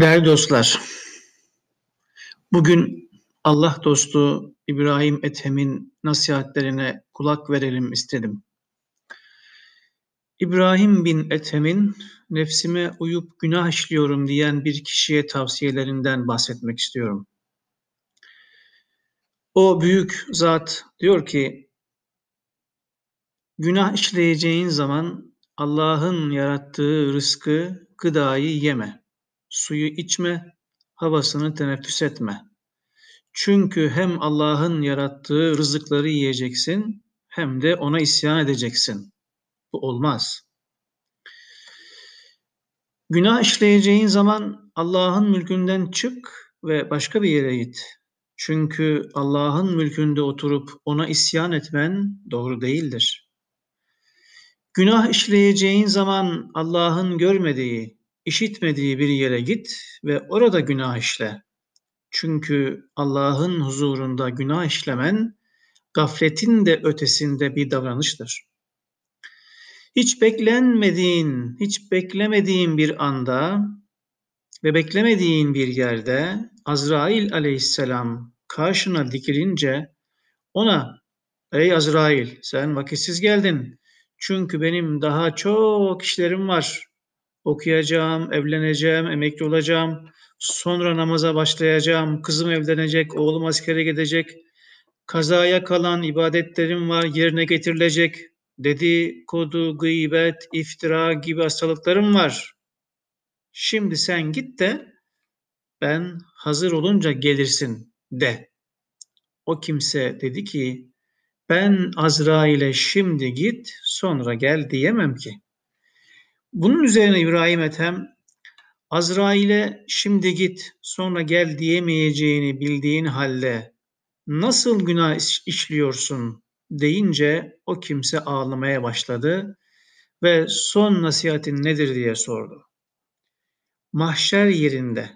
Değerli dostlar, bugün Allah dostu İbrahim Ethem'in nasihatlerine kulak verelim istedim. İbrahim bin Ethem'in nefsime uyup günah işliyorum diyen bir kişiye tavsiyelerinden bahsetmek istiyorum. O büyük zat diyor ki, günah işleyeceğin zaman Allah'ın yarattığı rızkı, gıdayı yeme.'' Suyu içme, havasını teneffüs etme. Çünkü hem Allah'ın yarattığı rızıkları yiyeceksin hem de ona isyan edeceksin. Bu olmaz. Günah işleyeceğin zaman Allah'ın mülkünden çık ve başka bir yere git. Çünkü Allah'ın mülkünde oturup ona isyan etmen doğru değildir. Günah işleyeceğin zaman Allah'ın görmediği, işitmediği bir yere git ve orada günah işle. Çünkü Allah'ın huzurunda günah işlemen gafletin de ötesinde bir davranıştır. Hiç beklenmediğin, hiç beklemediğin bir anda ve beklemediğin bir yerde Azrail aleyhisselam karşına dikilince ona ey Azrail sen vakitsiz geldin çünkü benim daha çok işlerim var okuyacağım, evleneceğim, emekli olacağım, sonra namaza başlayacağım, kızım evlenecek, oğlum askere gidecek, kazaya kalan ibadetlerim var, yerine getirilecek, dedi, kodu, gıybet, iftira gibi hastalıklarım var. Şimdi sen git de ben hazır olunca gelirsin de. O kimse dedi ki ben Azrail'e şimdi git sonra gel diyemem ki. Bunun üzerine İbrahim Ethem Azrail'e şimdi git sonra gel diyemeyeceğini bildiğin halde nasıl günah işliyorsun deyince o kimse ağlamaya başladı ve son nasihatin nedir diye sordu. Mahşer yerinde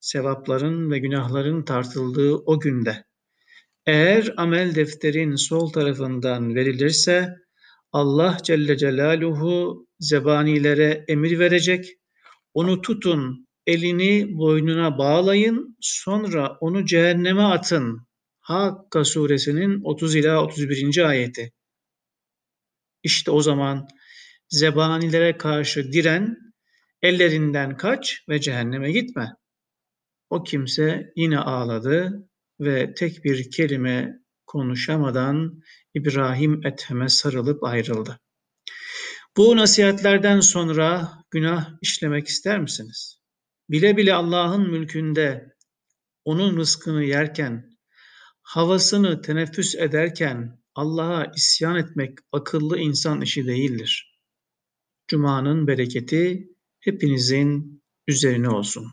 sevapların ve günahların tartıldığı o günde eğer amel defterin sol tarafından verilirse Allah Celle Celaluhu zebanilere emir verecek. Onu tutun, elini boynuna bağlayın, sonra onu cehenneme atın. Hakka suresinin 30 ila 31. ayeti. İşte o zaman zebanilere karşı diren, ellerinden kaç ve cehenneme gitme. O kimse yine ağladı ve tek bir kelime konuşamadan İbrahim Ethem'e sarılıp ayrıldı. Bu nasihatlerden sonra günah işlemek ister misiniz? Bile bile Allah'ın mülkünde onun rızkını yerken, havasını teneffüs ederken Allah'a isyan etmek akıllı insan işi değildir. Cuma'nın bereketi hepinizin üzerine olsun.